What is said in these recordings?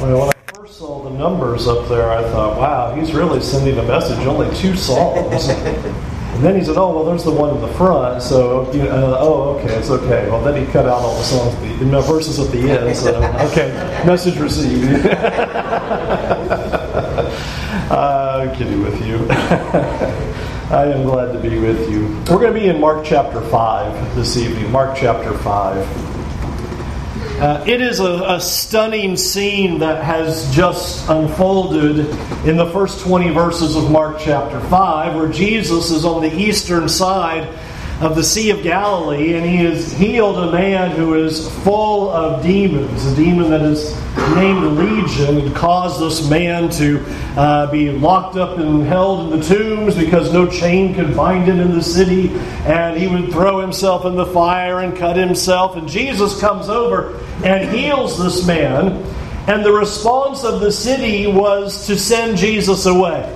Well, when I first saw the numbers up there, I thought, wow, he's really sending a message. Only two songs. and then he said, oh, well, there's the one in the front. So, you know, uh, oh, okay, it's okay. Well, then he cut out all the songs, the, the verses at the end. So, okay, message received. I'm kidding with you. I am glad to be with you. We're going to be in Mark chapter 5 this evening. Mark chapter 5. Uh, it is a, a, stunning scene that has just unfolded in the first 20 verses of Mark chapter 5, where Jesus is on the eastern side of the Sea of Galilee, and he has healed a man who is full of demons, a demon that is named Legion, and caused this man to uh, be locked up and held in the tombs because no chain could bind him in the city, and he would throw himself in the fire and cut himself. And Jesus comes over and heals this man, and the response of the city was to send Jesus away.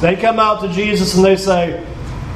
They come out to Jesus and they say,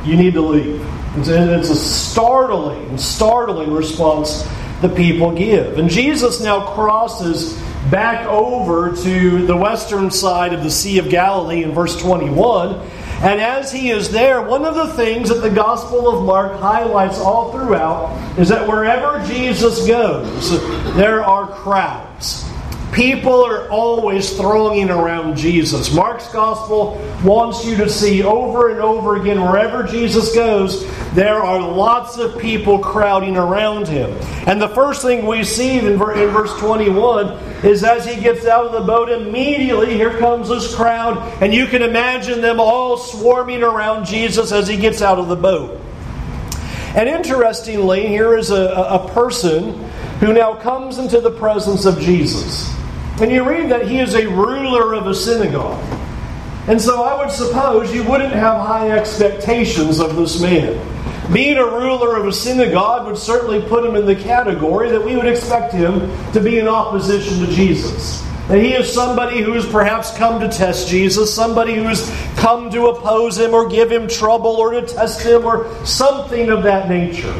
You need to leave. It's a startling, startling response the people give. And Jesus now crosses back over to the western side of the Sea of Galilee in verse 21. And as he is there, one of the things that the Gospel of Mark highlights all throughout is that wherever Jesus goes, there are crowds. People are always thronging around Jesus. Mark's gospel wants you to see over and over again wherever Jesus goes, there are lots of people crowding around him. And the first thing we see in verse 21 is as he gets out of the boat, immediately here comes this crowd, and you can imagine them all swarming around Jesus as he gets out of the boat. And interestingly, here is a, a person who now comes into the presence of Jesus. And you read that he is a ruler of a synagogue. And so I would suppose you wouldn't have high expectations of this man. Being a ruler of a synagogue would certainly put him in the category that we would expect him to be in opposition to Jesus. That he is somebody who has perhaps come to test Jesus, somebody who has come to oppose him or give him trouble or to test him or something of that nature.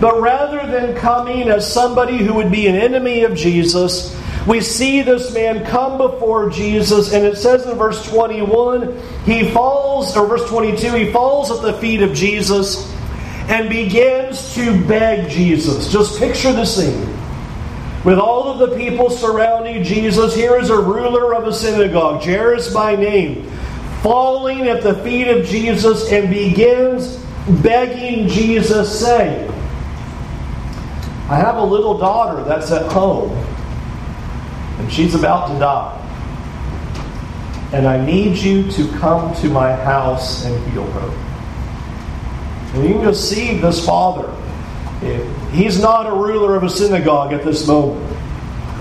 But rather than coming as somebody who would be an enemy of Jesus, we see this man come before Jesus, and it says in verse 21, he falls, or verse 22, he falls at the feet of Jesus and begins to beg Jesus. Just picture the scene. With all of the people surrounding Jesus, here is a ruler of a synagogue, Jairus by name, falling at the feet of Jesus and begins begging Jesus, saying, I have a little daughter that's at home and she's about to die. And I need you to come to my house and heal her. And you can just see this father. He's not a ruler of a synagogue at this moment.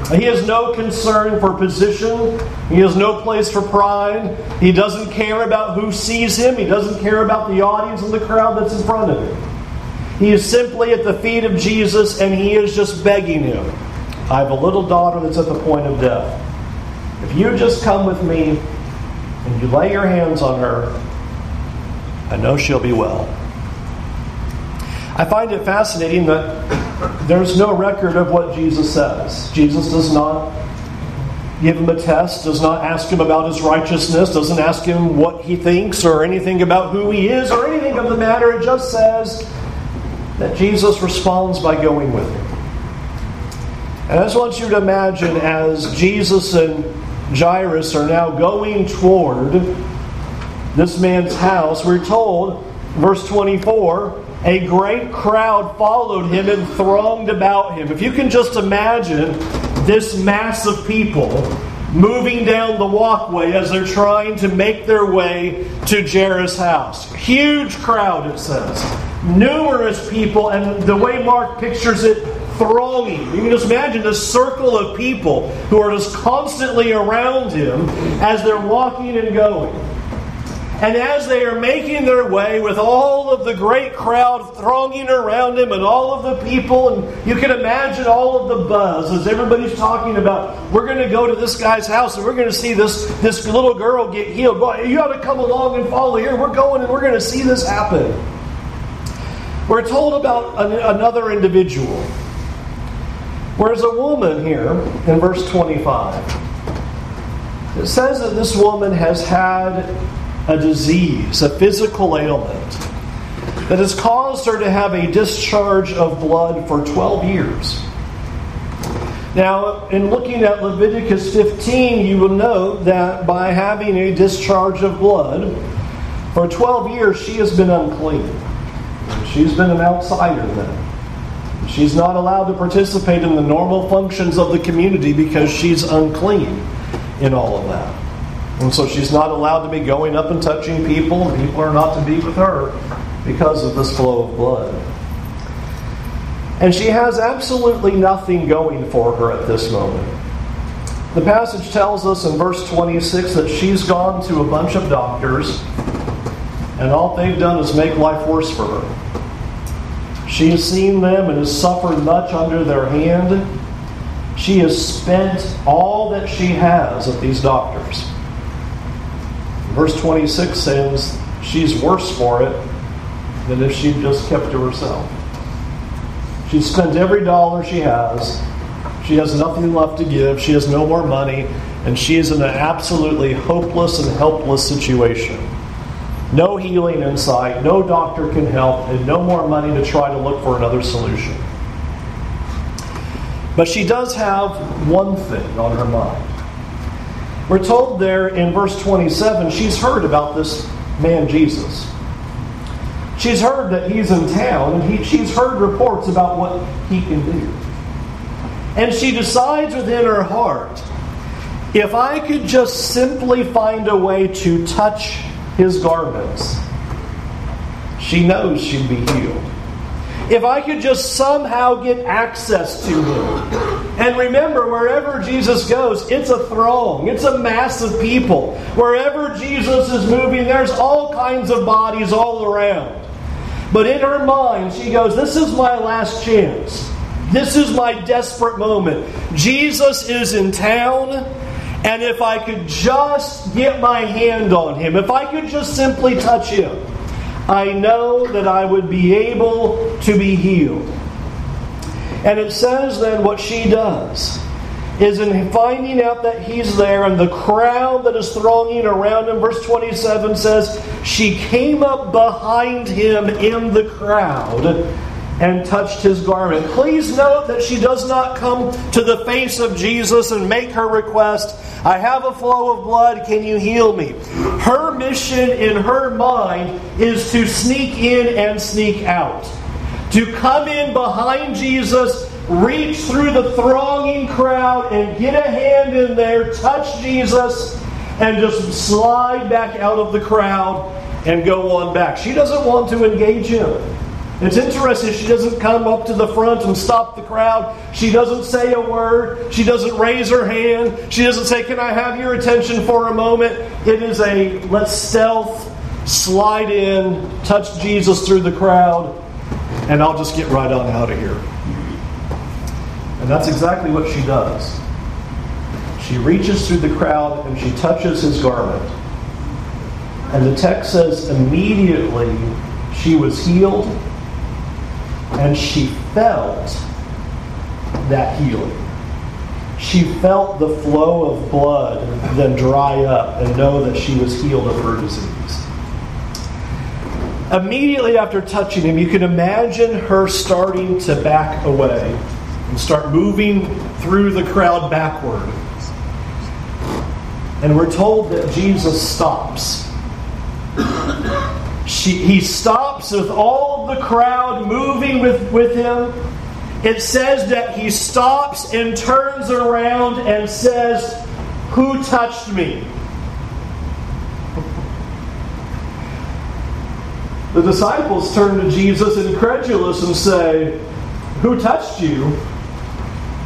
He has no concern for position. He has no place for pride. He doesn't care about who sees him. He doesn't care about the audience and the crowd that's in front of him. He is simply at the feet of Jesus and he is just begging him I have a little daughter that's at the point of death. If you just come with me and you lay your hands on her, I know she'll be well. I find it fascinating that there's no record of what Jesus says. Jesus does not give him a test, does not ask him about his righteousness, doesn't ask him what he thinks or anything about who he is or anything of the matter. It just says that Jesus responds by going with him. And I just want you to imagine as Jesus and Jairus are now going toward this man's house, we're told, verse 24, a great crowd followed him and thronged about him. If you can just imagine this mass of people moving down the walkway as they're trying to make their way to Jairus' house. Huge crowd, it says. Numerous people, and the way Mark pictures it, thronging. You can just imagine this circle of people who are just constantly around him as they're walking and going. And as they are making their way with all of the great crowd thronging around him and all of the people, and you can imagine all of the buzz as everybody's talking about, we're going to go to this guy's house and we're going to see this, this little girl get healed. Boy, you ought to come along and follow here. We're going and we're going to see this happen. We're told about another individual Whereas a woman here in verse 25, It says that this woman has had a disease, a physical ailment, that has caused her to have a discharge of blood for 12 years. Now, in looking at Leviticus 15, you will note that by having a discharge of blood, for 12 years she has been unclean. She's been an outsider then. She's not allowed to participate in the normal functions of the community because she's unclean in all of that. And so she's not allowed to be going up and touching people, and people are not to be with her because of this flow of blood. And she has absolutely nothing going for her at this moment. The passage tells us in verse 26 that she's gone to a bunch of doctors, and all they've done is make life worse for her. She has seen them and has suffered much under their hand. She has spent all that she has at these doctors. Verse 26 says she's worse for it than if she'd just kept to herself. She's spent every dollar she has. She has nothing left to give. She has no more money. And she is in an absolutely hopeless and helpless situation. No healing in sight, no doctor can help, and no more money to try to look for another solution. But she does have one thing on her mind. We're told there in verse 27 she's heard about this man Jesus. She's heard that he's in town, and he, she's heard reports about what he can do. And she decides within her heart if I could just simply find a way to touch his garments, she knows she'd be healed. If I could just somehow get access to him. And remember, wherever Jesus goes, it's a throng, it's a mass of people. Wherever Jesus is moving, there's all kinds of bodies all around. But in her mind, she goes, This is my last chance. This is my desperate moment. Jesus is in town, and if I could just get my hand on him, if I could just simply touch him, I know that I would be able to be healed. And it says then what she does is in finding out that he's there and the crowd that is thronging around him. Verse 27 says, She came up behind him in the crowd and touched his garment. Please note that she does not come to the face of Jesus and make her request, I have a flow of blood, can you heal me? Her mission in her mind is to sneak in and sneak out. To come in behind Jesus reach through the thronging crowd and get a hand in there, touch Jesus, and just slide back out of the crowd and go on back. She doesn't want to engage him. It's interesting, she doesn't come up to the front and stop the crowd. She doesn't say a word. She doesn't raise her hand. She doesn't say, Can I have your attention for a moment? It is a let's stealth, slide in, touch Jesus through the crowd, and I'll just get right on out of here. And that's exactly what she does. She reaches through the crowd and she touches his garment. And the text says, immediately she was healed and she felt that healing. She felt the flow of blood then dry up and know that she was healed of her disease. Immediately after touching him, you can imagine her starting to back away and start moving through the crowd backward. And we're told that Jesus stops. She, he stops with all the crowd moving with, with him. It says that he stops and turns around and says, Who touched me? The disciples turn to Jesus incredulous and say, Who touched you?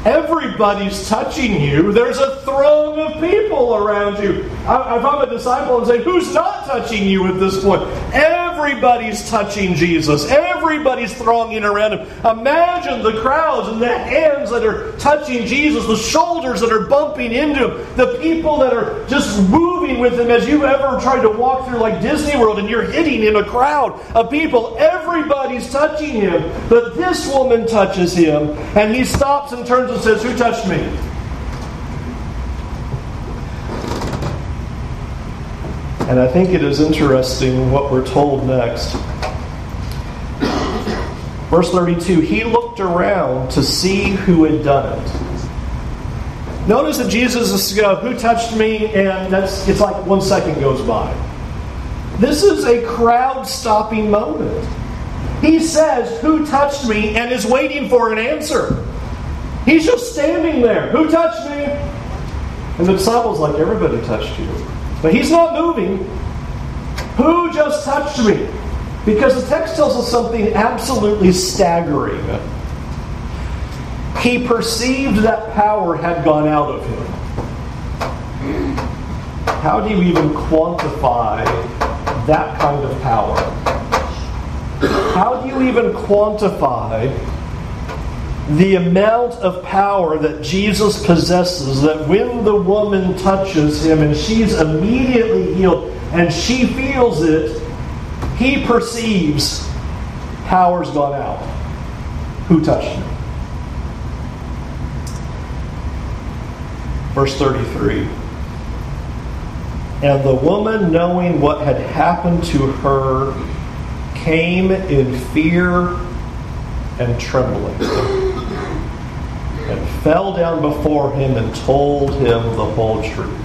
Everybody's touching you. There's a throng of people around you. If I'm a disciple and say, Who's not touching you at this point? Everybody's touching Jesus. Everybody's thronging around him. Imagine the crowds and the hands that are touching Jesus, the shoulders that are bumping into him, the people that are just moving with him as you ever tried to walk through like Disney World and you're hitting in a crowd of people. Everybody's touching him. But this woman touches him and he stops and turns and says, Who touched me? And I think it is interesting what we're told next. Verse 32 He looked around to see who had done it. Notice that Jesus is to go, Who touched me? And that's it's like one second goes by. This is a crowd stopping moment. He says, Who touched me? and is waiting for an answer. He's just standing there. Who touched me? And the disciples like, Everybody touched you. But he's not moving. Who just touched me? Because the text tells us something absolutely staggering. He perceived that power had gone out of him. How do you even quantify that kind of power? How do you even quantify the amount of power that Jesus possesses that when the woman touches him and she's immediately healed and she feels it, he perceives power's gone out. Who touched me? Verse 33. And the woman, knowing what had happened to her, came in fear and trembling, and fell down before him and told him the whole truth.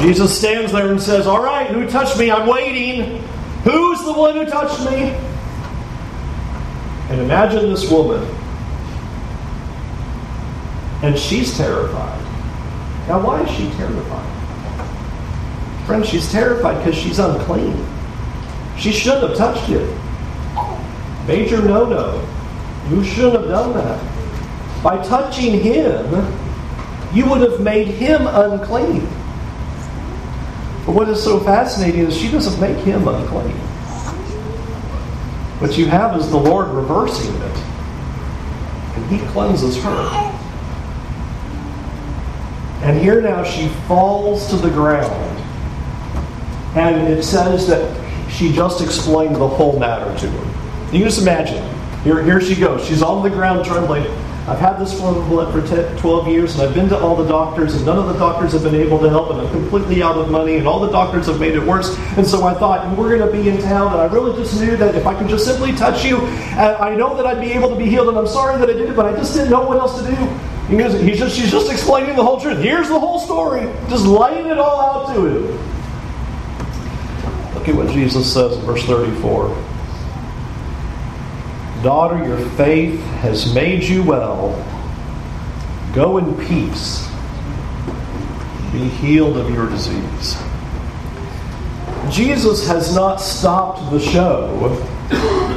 Jesus stands there and says, All right, who touched me? I'm waiting. Who's the one who touched me? And imagine this woman. And she's terrified. Now, why is she terrified? Friends, she's terrified because she's unclean. She shouldn't have touched you. Major no no. You shouldn't have done that. By touching him, you would have made him unclean. But what is so fascinating is she doesn't make him unclean. What you have is the Lord reversing it. And he cleanses her. And here now she falls to the ground. And it says that she just explained the whole matter to him. You can just imagine. Here, here she goes. She's on the ground trembling. I've had this form of blood for 10, 12 years, and I've been to all the doctors, and none of the doctors have been able to help, and I'm completely out of money, and all the doctors have made it worse. And so I thought, we're going to be in town, and I really just knew that if I could just simply touch you, I know that I'd be able to be healed, and I'm sorry that I did it, but I just didn't know what else to do. He's just, she's just explaining the whole truth. Here's the whole story, just laying it all out to him. Look at what Jesus says in verse 34. Daughter, your faith has made you well. Go in peace. Be healed of your disease. Jesus has not stopped the show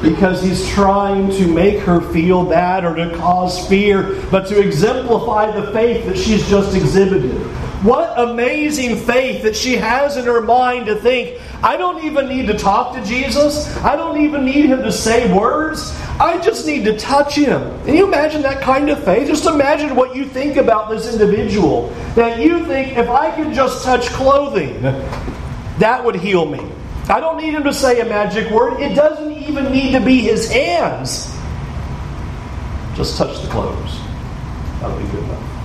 because he's trying to make her feel bad or to cause fear, but to exemplify the faith that she's just exhibited. What amazing faith that she has in her mind to think, I don't even need to talk to Jesus. I don't even need him to say words. I just need to touch him. Can you imagine that kind of faith? Just imagine what you think about this individual. That you think, if I could just touch clothing, that would heal me. I don't need him to say a magic word. It doesn't even need to be his hands. Just touch the clothes. That'll be good enough.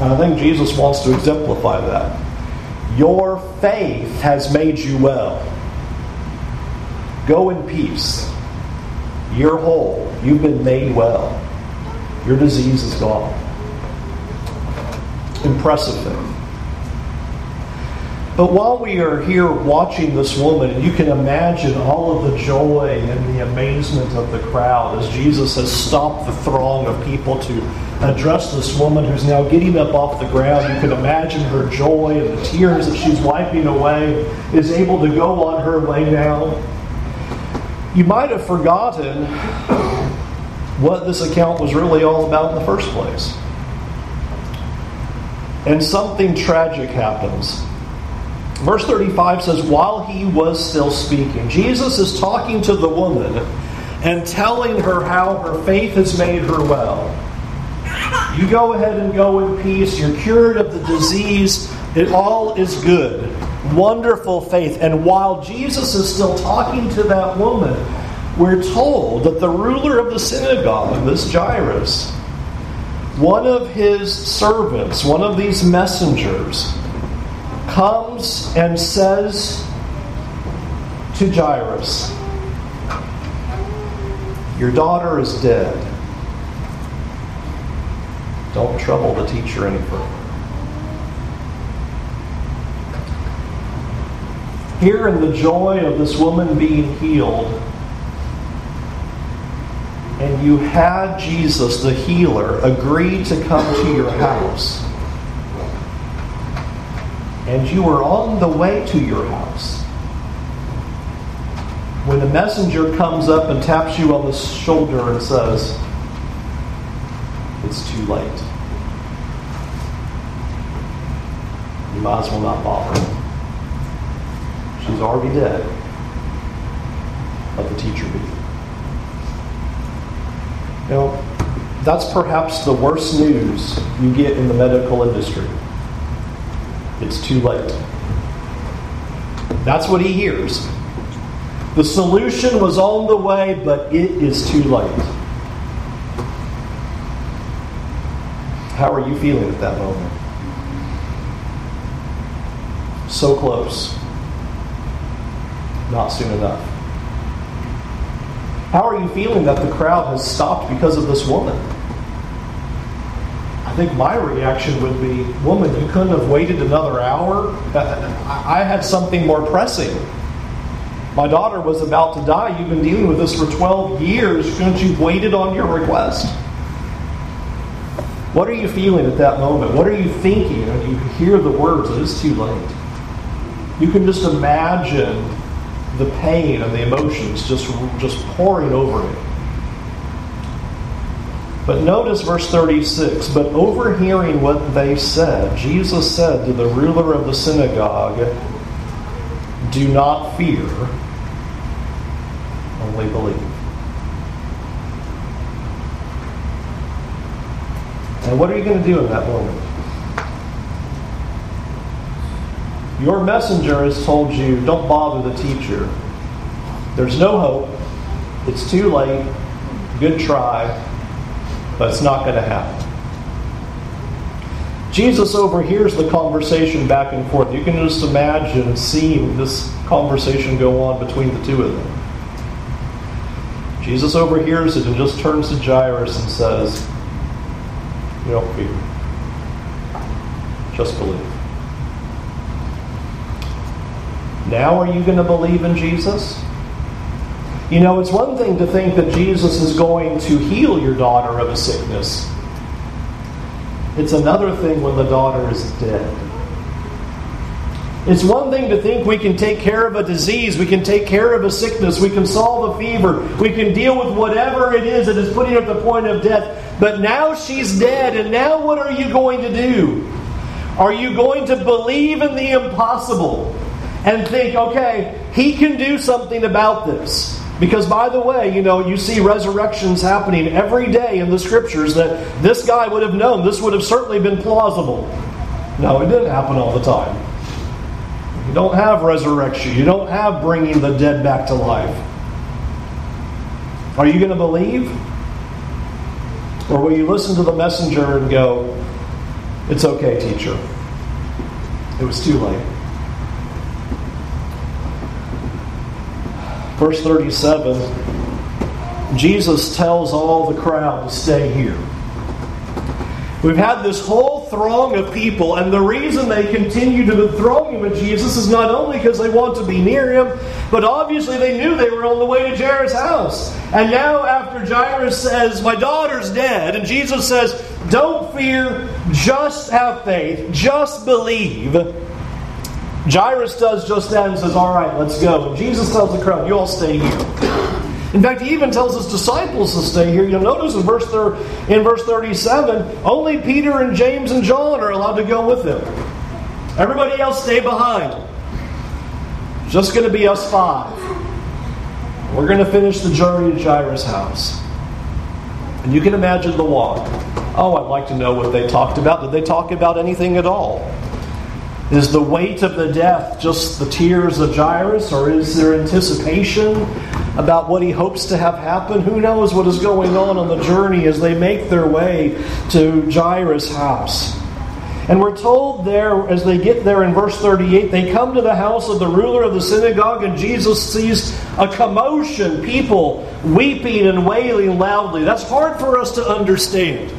And I think Jesus wants to exemplify that. Your faith has made you well. Go in peace. You're whole. You've been made well. Your disease is gone. Impressive thing. But while we are here watching this woman, you can imagine all of the joy and the amazement of the crowd as Jesus has stopped the throng of people to address this woman who's now getting up off the ground. You can imagine her joy and the tears that she's wiping away, is able to go on her way now. You might have forgotten what this account was really all about in the first place. And something tragic happens. Verse 35 says, While he was still speaking, Jesus is talking to the woman and telling her how her faith has made her well. You go ahead and go in peace. You're cured of the disease. It all is good. Wonderful faith. And while Jesus is still talking to that woman, we're told that the ruler of the synagogue, this Jairus, one of his servants, one of these messengers, comes and says to Jairus, Your daughter is dead. Don't trouble the teacher any further. Here in the joy of this woman being healed, and you had Jesus, the healer, agree to come to your house, and you were on the way to your house, when the messenger comes up and taps you on the shoulder and says, It's too late. You might as well not bother. She's already dead. Let the teacher be. Know, that's perhaps the worst news you get in the medical industry. It's too late. That's what he hears. The solution was on the way, but it is too late. How are you feeling at that moment? So close not soon enough? How are you feeling that the crowd has stopped because of this woman? I think my reaction would be, Woman, you couldn't have waited another hour? Uh, I had something more pressing. My daughter was about to die. You've been dealing with this for 12 years. Couldn't you have waited on your request? What are you feeling at that moment? What are you thinking when you hear the words, it is too late? You can just imagine the pain and the emotions just, just pouring over him. But notice verse 36 But overhearing what they said, Jesus said to the ruler of the synagogue, Do not fear, only believe. And what are you going to do in that moment? Your messenger has told you, don't bother the teacher. There's no hope. It's too late. Good try, but it's not going to happen. Jesus overhears the conversation back and forth. You can just imagine seeing this conversation go on between the two of them. Jesus overhears it and just turns to Jairus and says, Don't fear. Just believe. Now are you going to believe in Jesus? You know, it's one thing to think that Jesus is going to heal your daughter of a sickness. It's another thing when the daughter is dead. It's one thing to think we can take care of a disease, we can take care of a sickness, we can solve a fever, we can deal with whatever it is that is putting at the point of death. But now she's dead, and now what are you going to do? Are you going to believe in the impossible? and think, okay, he can do something about this. Because, by the way, you know, you see resurrections happening every day in the scriptures that this guy would have known. This would have certainly been plausible. No, it didn't happen all the time. You don't have resurrection, you don't have bringing the dead back to life. Are you going to believe? Or will you listen to the messenger and go, It's okay, teacher? It was too late. Verse 37 Jesus tells all the crowd to stay here. We've had this whole throng of people, and the reason they continue to be thronging with Jesus is not only because they want to be near him, but obviously they knew they were on the way to Jairus' house. And now, after Jairus says, My daughter's dead, and Jesus says, Don't fear, just have faith, just believe Jairus does just that and says, All right, let's go. And Jesus tells the crowd, You all stay here. In fact, he even tells his disciples to stay here. You'll notice in verse, in verse 37, only Peter and James and John are allowed to go with him. Everybody else stay behind. Just going to be us five. We're going to finish the journey to Jairus' house. And you can imagine the walk. Oh, I'd like to know what they talked about. Did they talk about anything at all? Is the weight of the death just the tears of Jairus, or is there anticipation about what he hopes to have happen? Who knows what is going on on the journey as they make their way to Jairus' house? And we're told there, as they get there in verse 38, they come to the house of the ruler of the synagogue, and Jesus sees a commotion, people weeping and wailing loudly. That's hard for us to understand.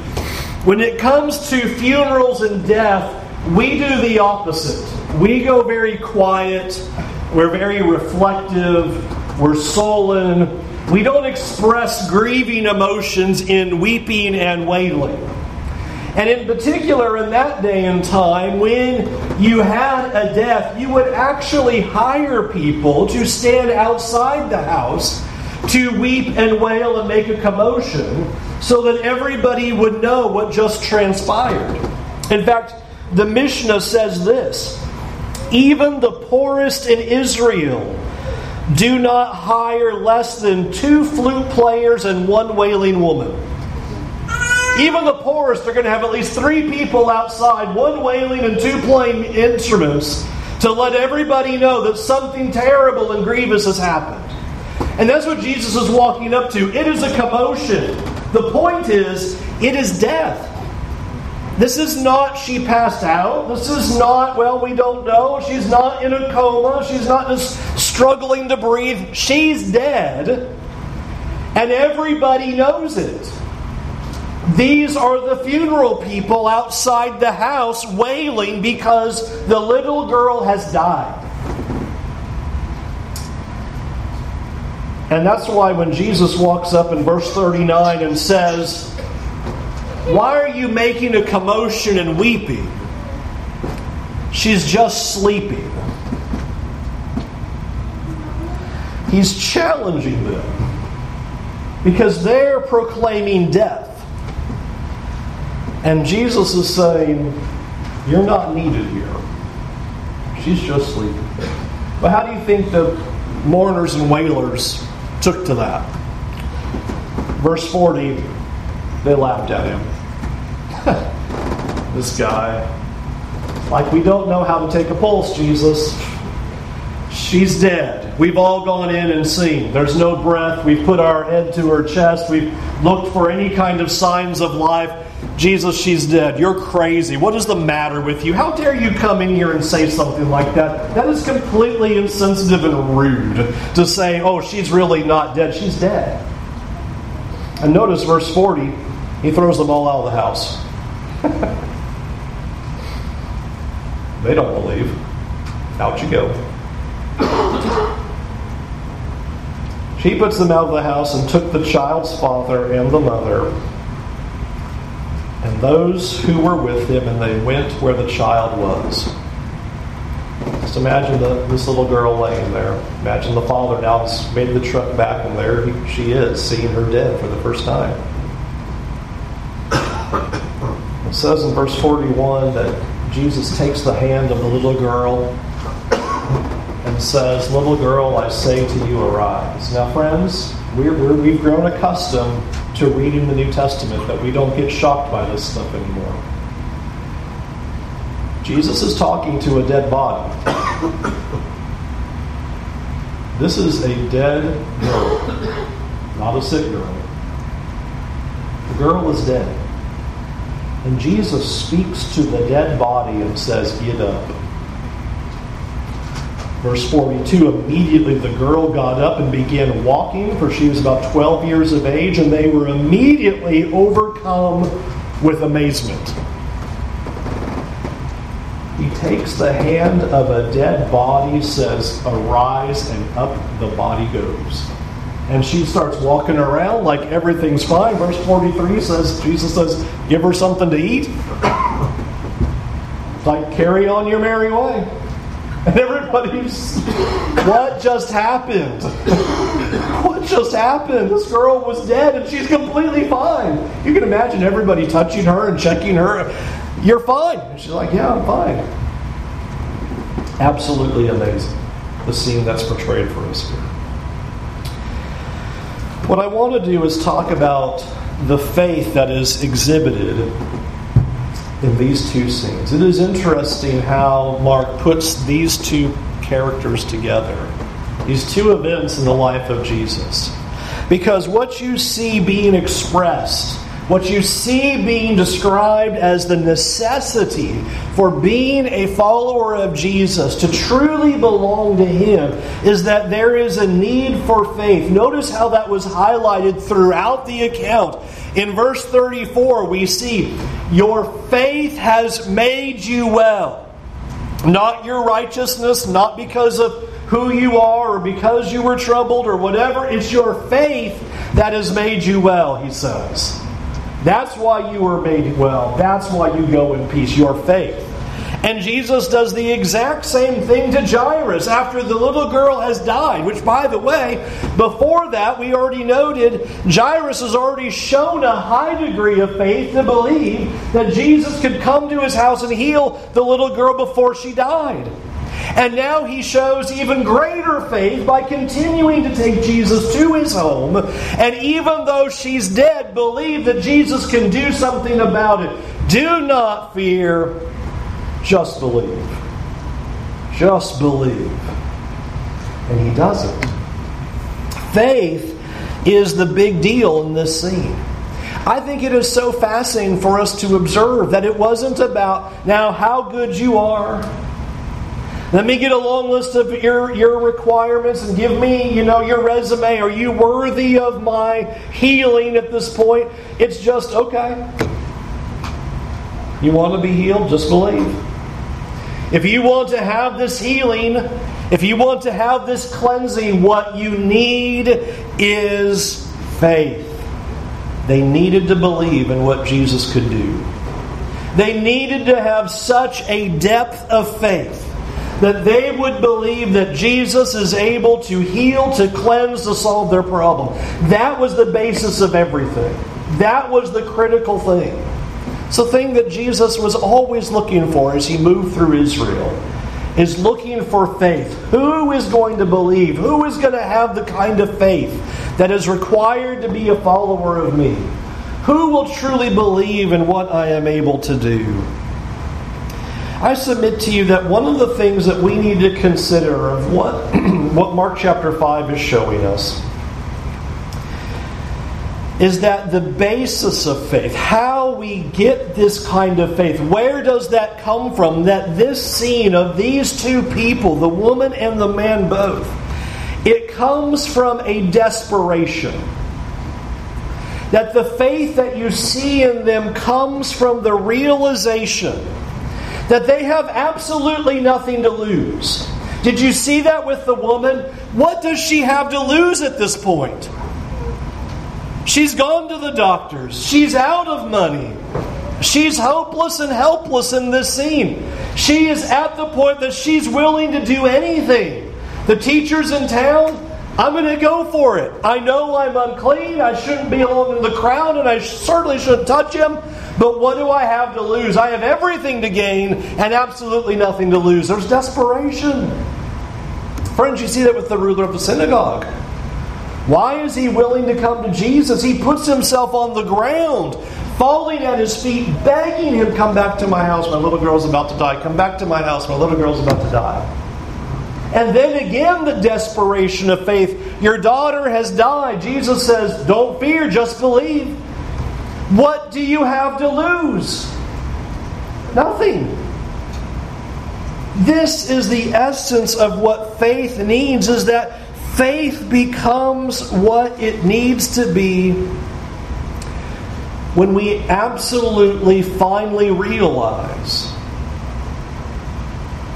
When it comes to funerals and death, we do the opposite. We go very quiet, we're very reflective, we're sullen. We don't express grieving emotions in weeping and wailing. And in particular, in that day and time, when you had a death, you would actually hire people to stand outside the house to weep and wail and make a commotion so that everybody would know what just transpired. In fact, the Mishnah says this Even the poorest in Israel do not hire less than two flute players and one wailing woman. Even the poorest are going to have at least three people outside, one wailing and two playing instruments, to let everybody know that something terrible and grievous has happened. And that's what Jesus is walking up to. It is a commotion. The point is, it is death. This is not she passed out. This is not, well, we don't know. She's not in a coma. She's not just struggling to breathe. She's dead. And everybody knows it. These are the funeral people outside the house wailing because the little girl has died. And that's why when Jesus walks up in verse 39 and says, Why are you making a commotion and weeping? She's just sleeping. He's challenging them because they're proclaiming death. And Jesus is saying, You're not needed here. She's just sleeping. But how do you think the mourners and wailers took to that? Verse 40, they laughed at him. this guy. Like, we don't know how to take a pulse, Jesus. She's dead. We've all gone in and seen. There's no breath. We've put our head to her chest. We've looked for any kind of signs of life. Jesus, she's dead. You're crazy. What is the matter with you? How dare you come in here and say something like that? That is completely insensitive and rude to say, oh, she's really not dead. She's dead. And notice verse 40, he throws them all out of the house. They don't believe. Out you go. She puts them out of the house and took the child's father and the mother and those who were with him, and they went where the child was. Just imagine the, this little girl laying there. Imagine the father now has made the trip back, and there he, she is, seeing her dead for the first time. It says in verse 41 that Jesus takes the hand of the little girl and says, Little girl, I say to you, arise. Now, friends, we're, we have grown accustomed to reading the New Testament that we don't get shocked by this stuff anymore. Jesus is talking to a dead body. this is a dead girl, not a sick girl. The girl is dead. And Jesus speaks to the dead body and says, Get up. Verse 42 Immediately the girl got up and began walking, for she was about 12 years of age, and they were immediately overcome with amazement. He takes the hand of a dead body, says, Arise, and up the body goes. And she starts walking around like everything's fine. Verse 43 says, Jesus says, Give her something to eat. like, carry on your merry way. And everybody's, what just happened? what just happened? This girl was dead and she's completely fine. You can imagine everybody touching her and checking her. You're fine. And she's like, yeah, I'm fine. Absolutely amazing, the scene that's portrayed for us here. What I want to do is talk about the faith that is exhibited in these two scenes. It is interesting how Mark puts these two characters together, these two events in the life of Jesus. Because what you see being expressed what you see being described as the necessity for being a follower of Jesus, to truly belong to Him, is that there is a need for faith. Notice how that was highlighted throughout the account. In verse 34, we see, Your faith has made you well. Not your righteousness, not because of who you are or because you were troubled or whatever. It's your faith that has made you well, he says. That's why you were made well. That's why you go in peace, your faith. And Jesus does the exact same thing to Jairus after the little girl has died, which, by the way, before that, we already noted Jairus has already shown a high degree of faith to believe that Jesus could come to his house and heal the little girl before she died. And now he shows even greater faith by continuing to take Jesus to his home. And even though she's dead, believe that Jesus can do something about it. Do not fear, just believe. Just believe. And he does it. Faith is the big deal in this scene. I think it is so fascinating for us to observe that it wasn't about now how good you are let me get a long list of your, your requirements and give me, you know, your resume. Are you worthy of my healing at this point? It's just, okay. You want to be healed? Just believe. If you want to have this healing, if you want to have this cleansing, what you need is faith. They needed to believe in what Jesus could do. They needed to have such a depth of faith that they would believe that Jesus is able to heal, to cleanse, to solve their problem. That was the basis of everything. That was the critical thing. It's the thing that Jesus was always looking for as he moved through Israel. Is looking for faith. Who is going to believe? Who is going to have the kind of faith that is required to be a follower of me? Who will truly believe in what I am able to do? I submit to you that one of the things that we need to consider of what, what Mark chapter 5 is showing us is that the basis of faith, how we get this kind of faith, where does that come from? That this scene of these two people, the woman and the man both, it comes from a desperation. That the faith that you see in them comes from the realization that they have absolutely nothing to lose. Did you see that with the woman? What does she have to lose at this point? She's gone to the doctors. She's out of money. She's hopeless and helpless in this scene. She is at the point that she's willing to do anything. The teachers in town, I'm going to go for it. I know I'm unclean. I shouldn't be along in the crowd, and I certainly shouldn't touch him. But what do I have to lose? I have everything to gain and absolutely nothing to lose. There's desperation. Friends, you see that with the ruler of the synagogue. Why is he willing to come to Jesus? He puts himself on the ground, falling at his feet, begging him, Come back to my house. My little girl's about to die. Come back to my house. My little girl's about to die. And then again, the desperation of faith. Your daughter has died. Jesus says, Don't fear, just believe. What do you have to lose? Nothing. This is the essence of what faith needs is that faith becomes what it needs to be when we absolutely finally realize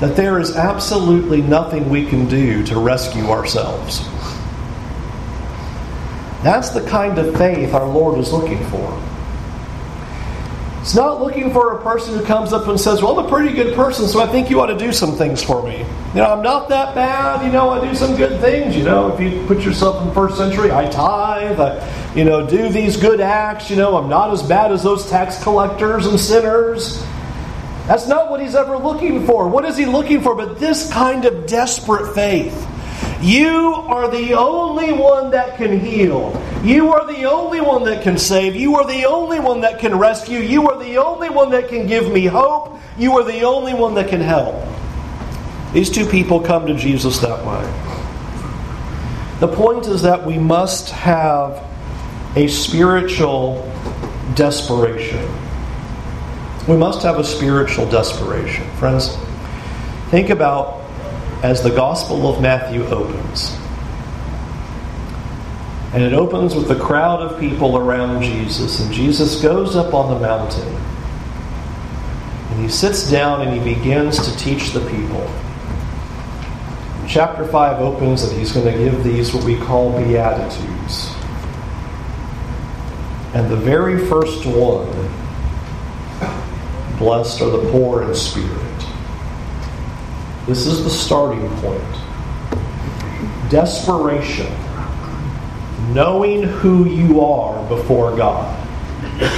that there is absolutely nothing we can do to rescue ourselves. That's the kind of faith our Lord is looking for. It's not looking for a person who comes up and says, Well, I'm a pretty good person, so I think you ought to do some things for me. You know, I'm not that bad. You know, I do some good things. You know, if you put yourself in the first century, I tithe. I, you know, do these good acts. You know, I'm not as bad as those tax collectors and sinners. That's not what he's ever looking for. What is he looking for? But this kind of desperate faith you are the only one that can heal. You are the only one that can save. You are the only one that can rescue. You are the only one that can give me hope. You are the only one that can help. These two people come to Jesus that way. The point is that we must have a spiritual desperation. We must have a spiritual desperation. Friends, think about as the Gospel of Matthew opens. And it opens with a crowd of people around Jesus, and Jesus goes up on the mountain. And he sits down and he begins to teach the people. Chapter 5 opens and he's going to give these what we call Beatitudes. And the very first one Blessed are the poor in spirit. This is the starting point. Desperation. Knowing who you are before God.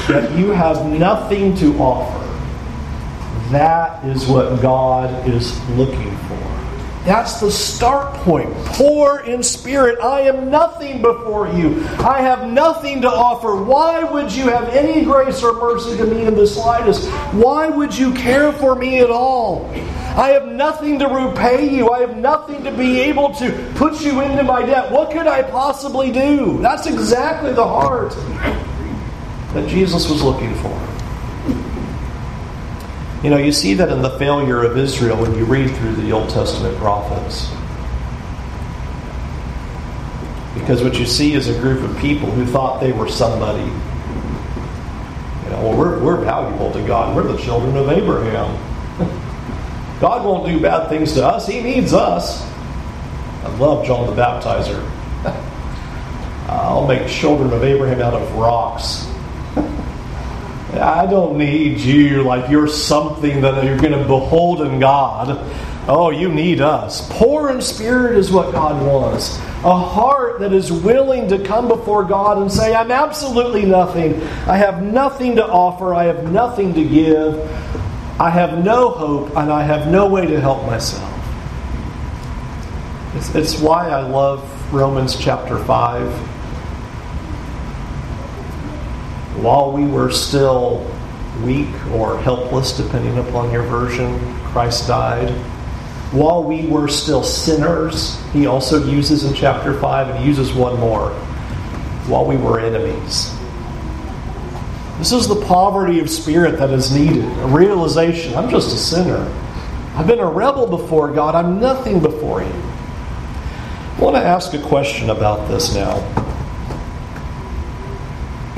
That you have nothing to offer. That is what God is looking for. That's the start point. Poor in spirit, I am nothing before you. I have nothing to offer. Why would you have any grace or mercy to me in the slightest? Why would you care for me at all? I have nothing to repay you. I have nothing to be able to put you into my debt. What could I possibly do? That's exactly the heart that Jesus was looking for. You know, you see that in the failure of Israel when you read through the Old Testament prophets. Because what you see is a group of people who thought they were somebody. You know, well, we're, we're valuable to God. We're the children of Abraham. God won't do bad things to us. He needs us. I love John the Baptizer. I'll make children of Abraham out of rocks. I don't need you like you're something that you're going to behold in God. Oh, you need us. Poor in spirit is what God wants. A heart that is willing to come before God and say, I'm absolutely nothing. I have nothing to offer. I have nothing to give. I have no hope, and I have no way to help myself. It's, it's why I love Romans chapter 5 while we were still weak or helpless, depending upon your version, Christ died. While we were still sinners, he also uses in chapter 5, and he uses one more. While we were enemies. This is the poverty of spirit that is needed a realization I'm just a sinner. I've been a rebel before God, I'm nothing before Him. I want to ask a question about this now.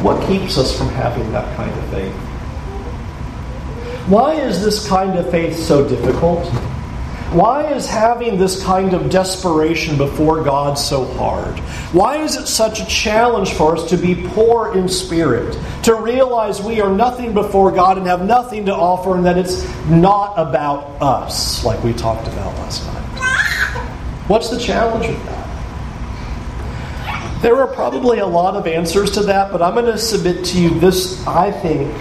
What keeps us from having that kind of faith? Why is this kind of faith so difficult? Why is having this kind of desperation before God so hard? Why is it such a challenge for us to be poor in spirit? To realize we are nothing before God and have nothing to offer, and that it's not about us, like we talked about last night? What's the challenge of that? There are probably a lot of answers to that, but I'm going to submit to you this, I think,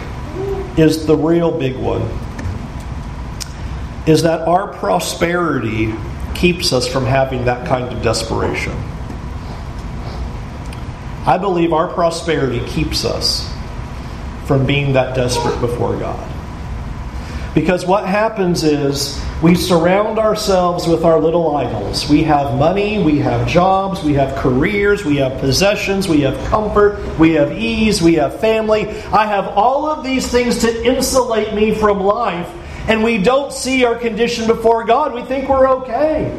is the real big one. Is that our prosperity keeps us from having that kind of desperation. I believe our prosperity keeps us from being that desperate before God. Because what happens is we surround ourselves with our little idols. We have money, we have jobs, we have careers, we have possessions, we have comfort, we have ease, we have family. I have all of these things to insulate me from life, and we don't see our condition before God. We think we're okay.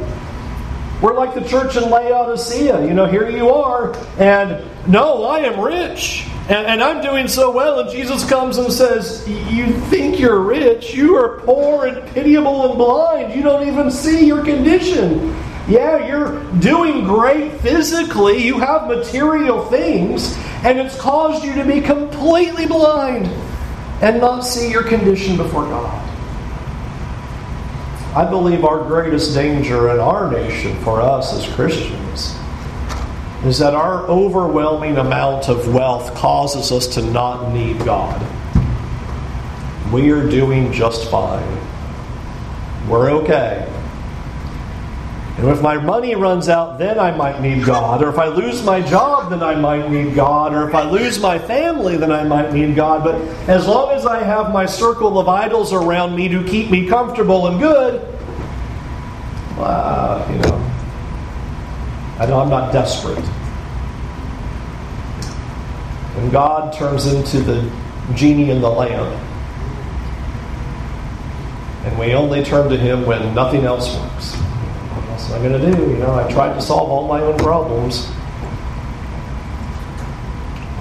We're like the church in Laodicea. You know, here you are, and no, I am rich. And, and, I'm doing so well, and Jesus comes and says, You think you're rich? You are poor and pitiable and blind. You don't even see your condition. Yeah, you're doing great physically, you have material things, and it's caused you to be completely blind and not see your condition before God. I believe our greatest danger in our nation for us as Christians is that our overwhelming amount of wealth causes us to not need God. We are doing just fine. We're okay. And if my money runs out, then I might need God. Or if I lose my job, then I might need God. Or if I lose my family, then I might need God. But as long as I have my circle of idols around me to keep me comfortable and good, well, you know, I know I'm not desperate. When God turns into the genie in the lamp. And we only turn to Him when nothing else works. What else am I going to do? You know, I tried to solve all my own problems.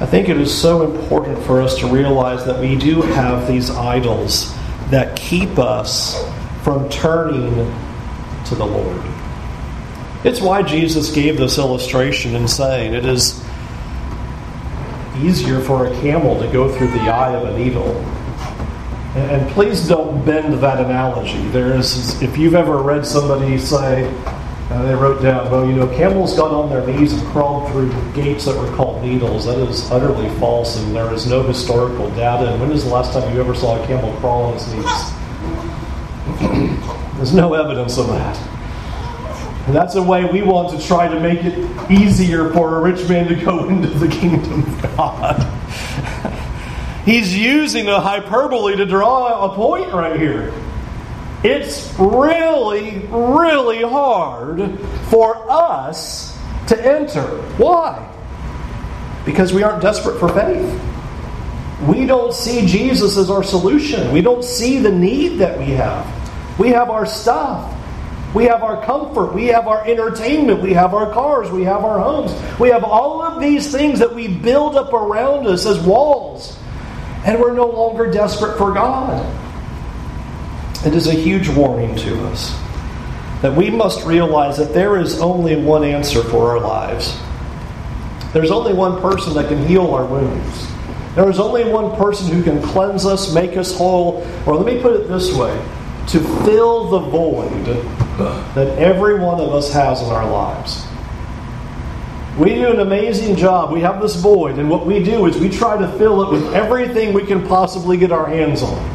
I think it is so important for us to realize that we do have these idols that keep us from turning to the Lord. It's why Jesus gave this illustration in saying it is easier for a camel to go through the eye of a needle. And please don't bend that analogy. There is, if you've ever read somebody say, uh, they wrote down, well, you know, camels got on their knees and crawled through gates that were called needles. That is utterly false, and there is no historical data. And when is the last time you ever saw a camel crawl on its knees? There's no evidence of that. And that's a way we want to try to make it easier for a rich man to go into the kingdom of God. He's using a hyperbole to draw a point right here. It's really, really hard for us to enter. Why? Because we aren't desperate for faith. We don't see Jesus as our solution. We don't see the need that we have. We have our stuff. We have our comfort. We have our entertainment. We have our cars. We have our homes. We have all of these things that we build up around us as walls. And we're no longer desperate for God. It is a huge warning to us that we must realize that there is only one answer for our lives. There's only one person that can heal our wounds. There is only one person who can cleanse us, make us whole, or let me put it this way to fill the void that every one of us has in our lives. We do an amazing job. We have this void, and what we do is we try to fill it with everything we can possibly get our hands on.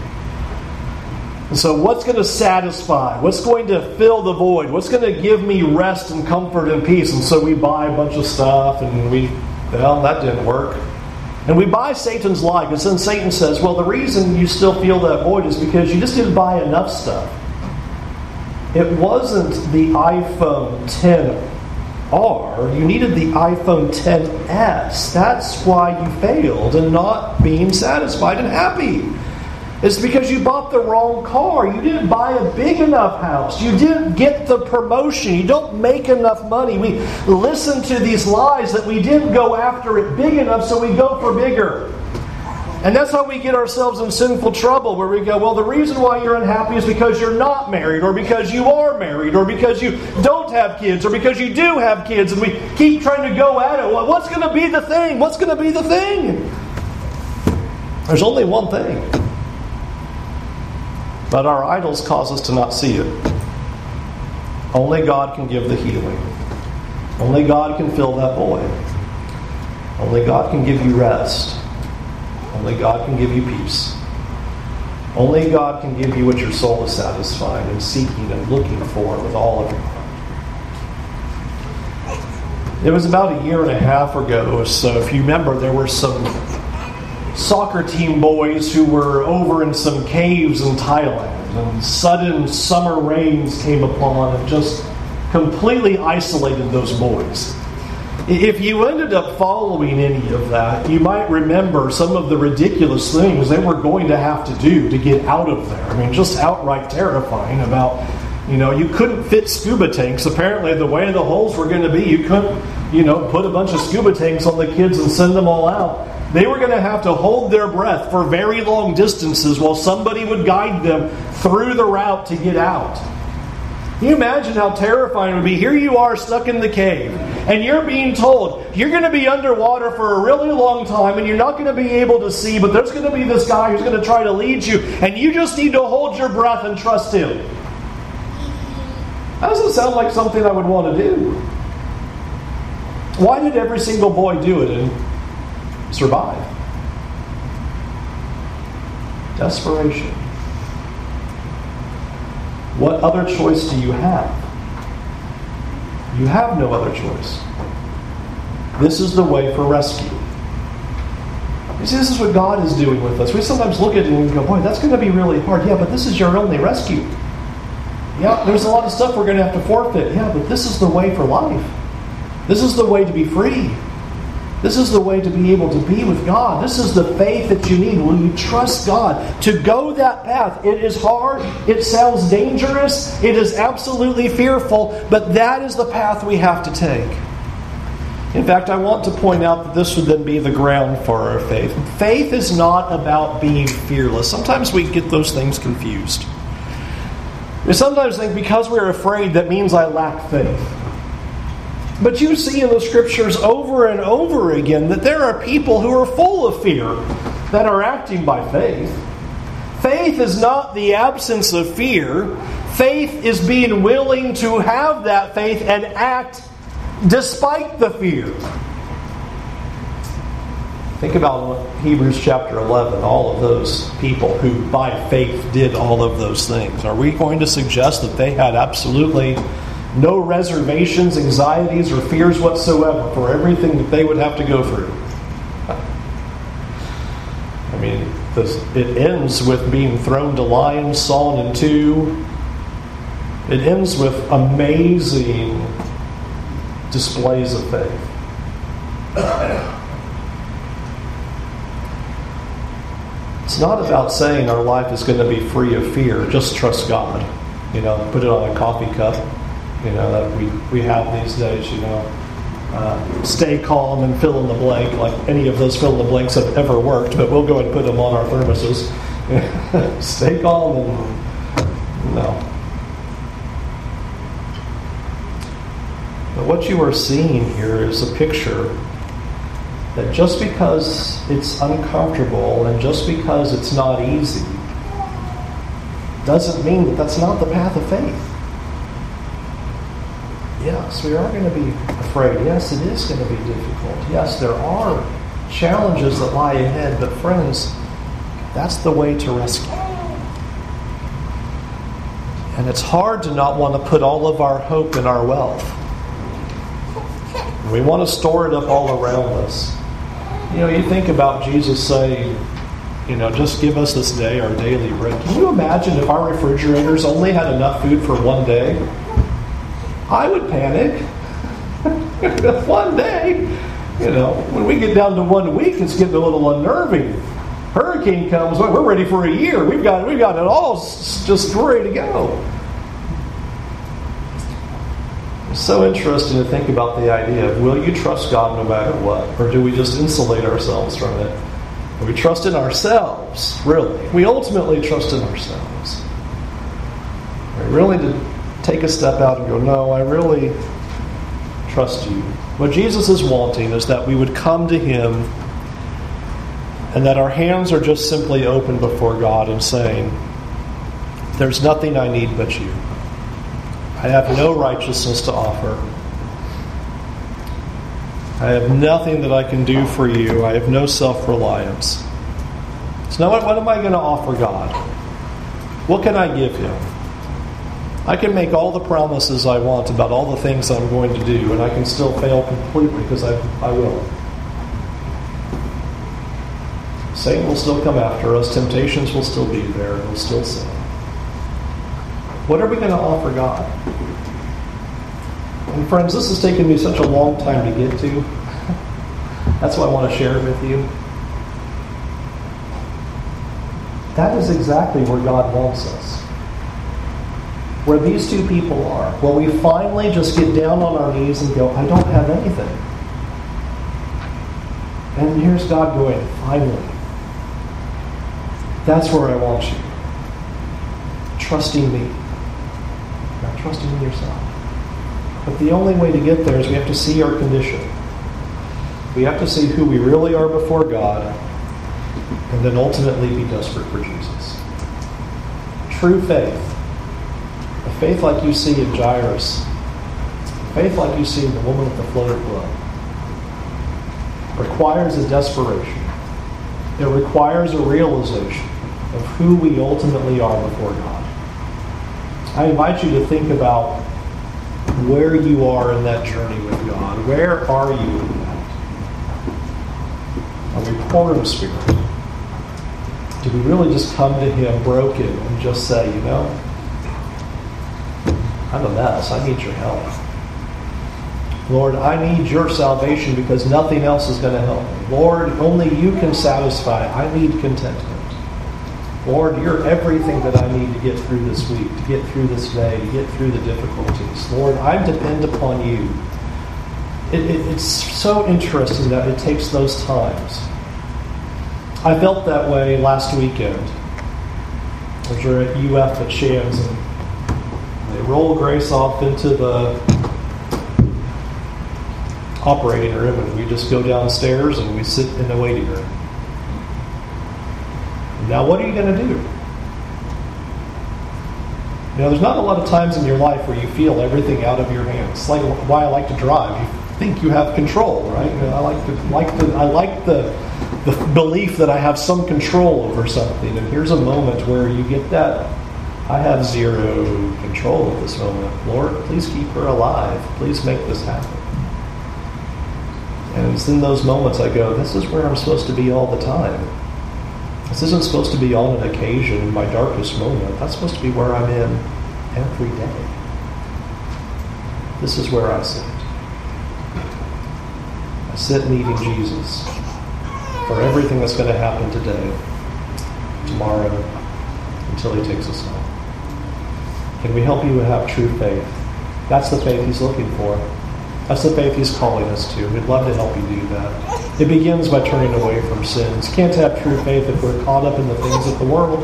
And so, what's going to satisfy? What's going to fill the void? What's going to give me rest and comfort and peace? And so, we buy a bunch of stuff, and we, well, that didn't work. And we buy Satan's lie, because then Satan says, well, the reason you still feel that void is because you just didn't buy enough stuff. It wasn't the iPhone 10R, you needed the iPhone 10S. That's why you failed and not being satisfied and happy. It's because you bought the wrong car. You didn't buy a big enough house. You didn't get the promotion. You don't make enough money. We listen to these lies that we didn't go after it big enough, so we go for bigger. And that's how we get ourselves in sinful trouble, where we go, well, the reason why you're unhappy is because you're not married, or because you are married, or because you don't have kids, or because you do have kids, and we keep trying to go at it. Well, what's going to be the thing? What's going to be the thing? There's only one thing. But our idols cause us to not see it. Only God can give the healing. Only God can fill that void. Only God can give you rest. Only God can give you peace. Only God can give you what your soul is satisfied and seeking and looking for with all of your heart. It was about a year and a half ago, so if you remember, there were some soccer team boys who were over in some caves in Thailand. And sudden summer rains came upon and just completely isolated those boys. If you ended up following any of that, you might remember some of the ridiculous things they were going to have to do to get out of there. I mean, just outright terrifying about, you know, you couldn't fit scuba tanks. Apparently, the way the holes were going to be, you couldn't, you know, put a bunch of scuba tanks on the kids and send them all out. They were going to have to hold their breath for very long distances while somebody would guide them through the route to get out. Can you imagine how terrifying it would be? Here you are stuck in the cave, and you're being told you're going to be underwater for a really long time, and you're not going to be able to see, but there's going to be this guy who's going to try to lead you, and you just need to hold your breath and trust him. That doesn't sound like something I would want to do. Why did every single boy do it? And survive. Desperation. What other choice do you have? You have no other choice. This is the way for rescue. You see, this is what God is doing with us. We sometimes look at it and go, boy, that's going to be really hard. Yeah, but this is your only rescue. Yeah, there's a lot of stuff we're going to have to forfeit. Yeah, but this is the way for life. This is the way to be free. This is the way to be able to be with God. This is the faith that you need. Will you trust God to go that path? It is hard. It sounds dangerous. It is absolutely fearful. But that is the path we have to take. In fact, I want to point out that this would then be the ground for our faith. Faith is not about being fearless. Sometimes we get those things confused. We sometimes think because we're afraid, that means I lack faith. But you see in the scriptures over and over again that there are people who are full of fear that are acting by faith. Faith is not the absence of fear. Faith is being willing to have that faith and act despite the fear. Think about Hebrews chapter 11, all of those people who by faith did all of those things. Are we going to suggest that they had absolutely no reservations, anxieties, or fears whatsoever for everything that they would have to go through. I mean, this, it ends with being thrown to lions, sawn in two. It ends with amazing displays of faith. It's not about saying our life is going to be free of fear. Just trust God. You know, put it on a coffee cup you know, that we, we have these days, you know. Uh, stay calm and fill in the blank, like any of those fill in the blanks have ever worked, but we'll go and put them on our thermoses. stay calm and no. But what you are seeing here is a picture that just because it's uncomfortable and just because it's not easy doesn't mean that that's not the path of faith. Yes, we are going to be afraid. Yes, it is going to be difficult. Yes, there are challenges that lie ahead, but friends, that's the way to rescue. And it's hard to not want to put all of our hope in our wealth. We want to store it up all around us. You know, you think about Jesus saying, you know, just give us this day our daily bread. Can you imagine if our refrigerators only had enough food for one day? I would panic. one day, you know, when we get down to one week, it's getting a little unnerving. Hurricane comes, we're ready for a year. We've got, we've got it all just ready to go. It's so interesting to think about the idea of will you trust God no matter what? Or do we just insulate ourselves from it? we trust in ourselves, really. We ultimately trust in ourselves. We really take a step out and go, No, I really trust you. What Jesus is wanting is that we would come to Him and that our hands are just simply open before God and saying, There's nothing I need but you. I have no righteousness to offer. I have nothing that I can do for you. I have no self reliance. So now, what, what am I going to offer God? What can I give Him? I can make all the promises I want about all the things I'm going to do, and I can still fail completely because I, I will. Satan will still come after us, temptations will still be there, and we'll still sin. What are we going to offer God? And friends, this has taken me such a long time to get to. That's why I want to share it with you. That is exactly where God wants us where these two people are, where we finally just get down on our knees and go, I don't have anything. And here's God going, finally. That's where I want you. Trusting me. Not trusting in yourself. But the only way to get there is we have to see our condition. We have to see who we really are before God, and then ultimately be desperate for Jesus. True faith faith like you see in Jairus, faith like you see in the woman with the flood of blood, requires a desperation. It requires a realization of who we ultimately are before God. I invite you to think about where you are in that journey with God. Where are you in that? Are we poor in spirit? Do we really just come to Him broken and just say, you know, I'm a mess. I need your help. Lord, I need your salvation because nothing else is going to help me. Lord, only you can satisfy. I need contentment. Lord, you're everything that I need to get through this week, to get through this day, to get through the difficulties. Lord, I depend upon you. It, it, it's so interesting that it takes those times. I felt that way last weekend. We were at UF at Shands, and roll Grace off into the operating room, and we just go downstairs and we sit in the waiting room. Now, what are you going to do? You know, there's not a lot of times in your life where you feel everything out of your hands. It's like why I like to drive. You think you have control, right? You know, I like to like the I like the the belief that I have some control over something. And here's a moment where you get that I have zero control at this moment. Lord, please keep her alive. Please make this happen. And it's in those moments I go, this is where I'm supposed to be all the time. This isn't supposed to be on an occasion my darkest moment. That's supposed to be where I'm in every day. This is where I sit. I sit needing Jesus for everything that's going to happen today, tomorrow, until he takes us home. Can we help you have true faith? That's the faith he's looking for. That's the faith He's calling us to. We'd love to help you do that. It begins by turning away from sins. Can't have true faith if we're caught up in the things of the world.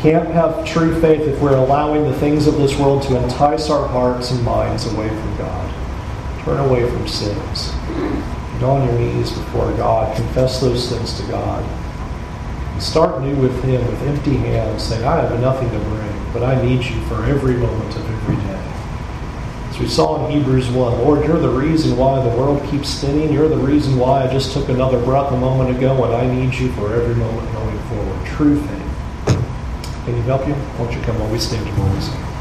Can't have true faith if we're allowing the things of this world to entice our hearts and minds away from God. Turn away from sins. Get on your knees before God. Confess those sins to God. Start new with Him with empty hands, saying, I have nothing to bring, but I need you for every moment of every day. As we saw in Hebrews 1, Lord, you're the reason why the world keeps spinning. You're the reason why I just took another breath a moment ago, and I need you for every moment going forward. True faith. Can you help you? Won't you come while we stand and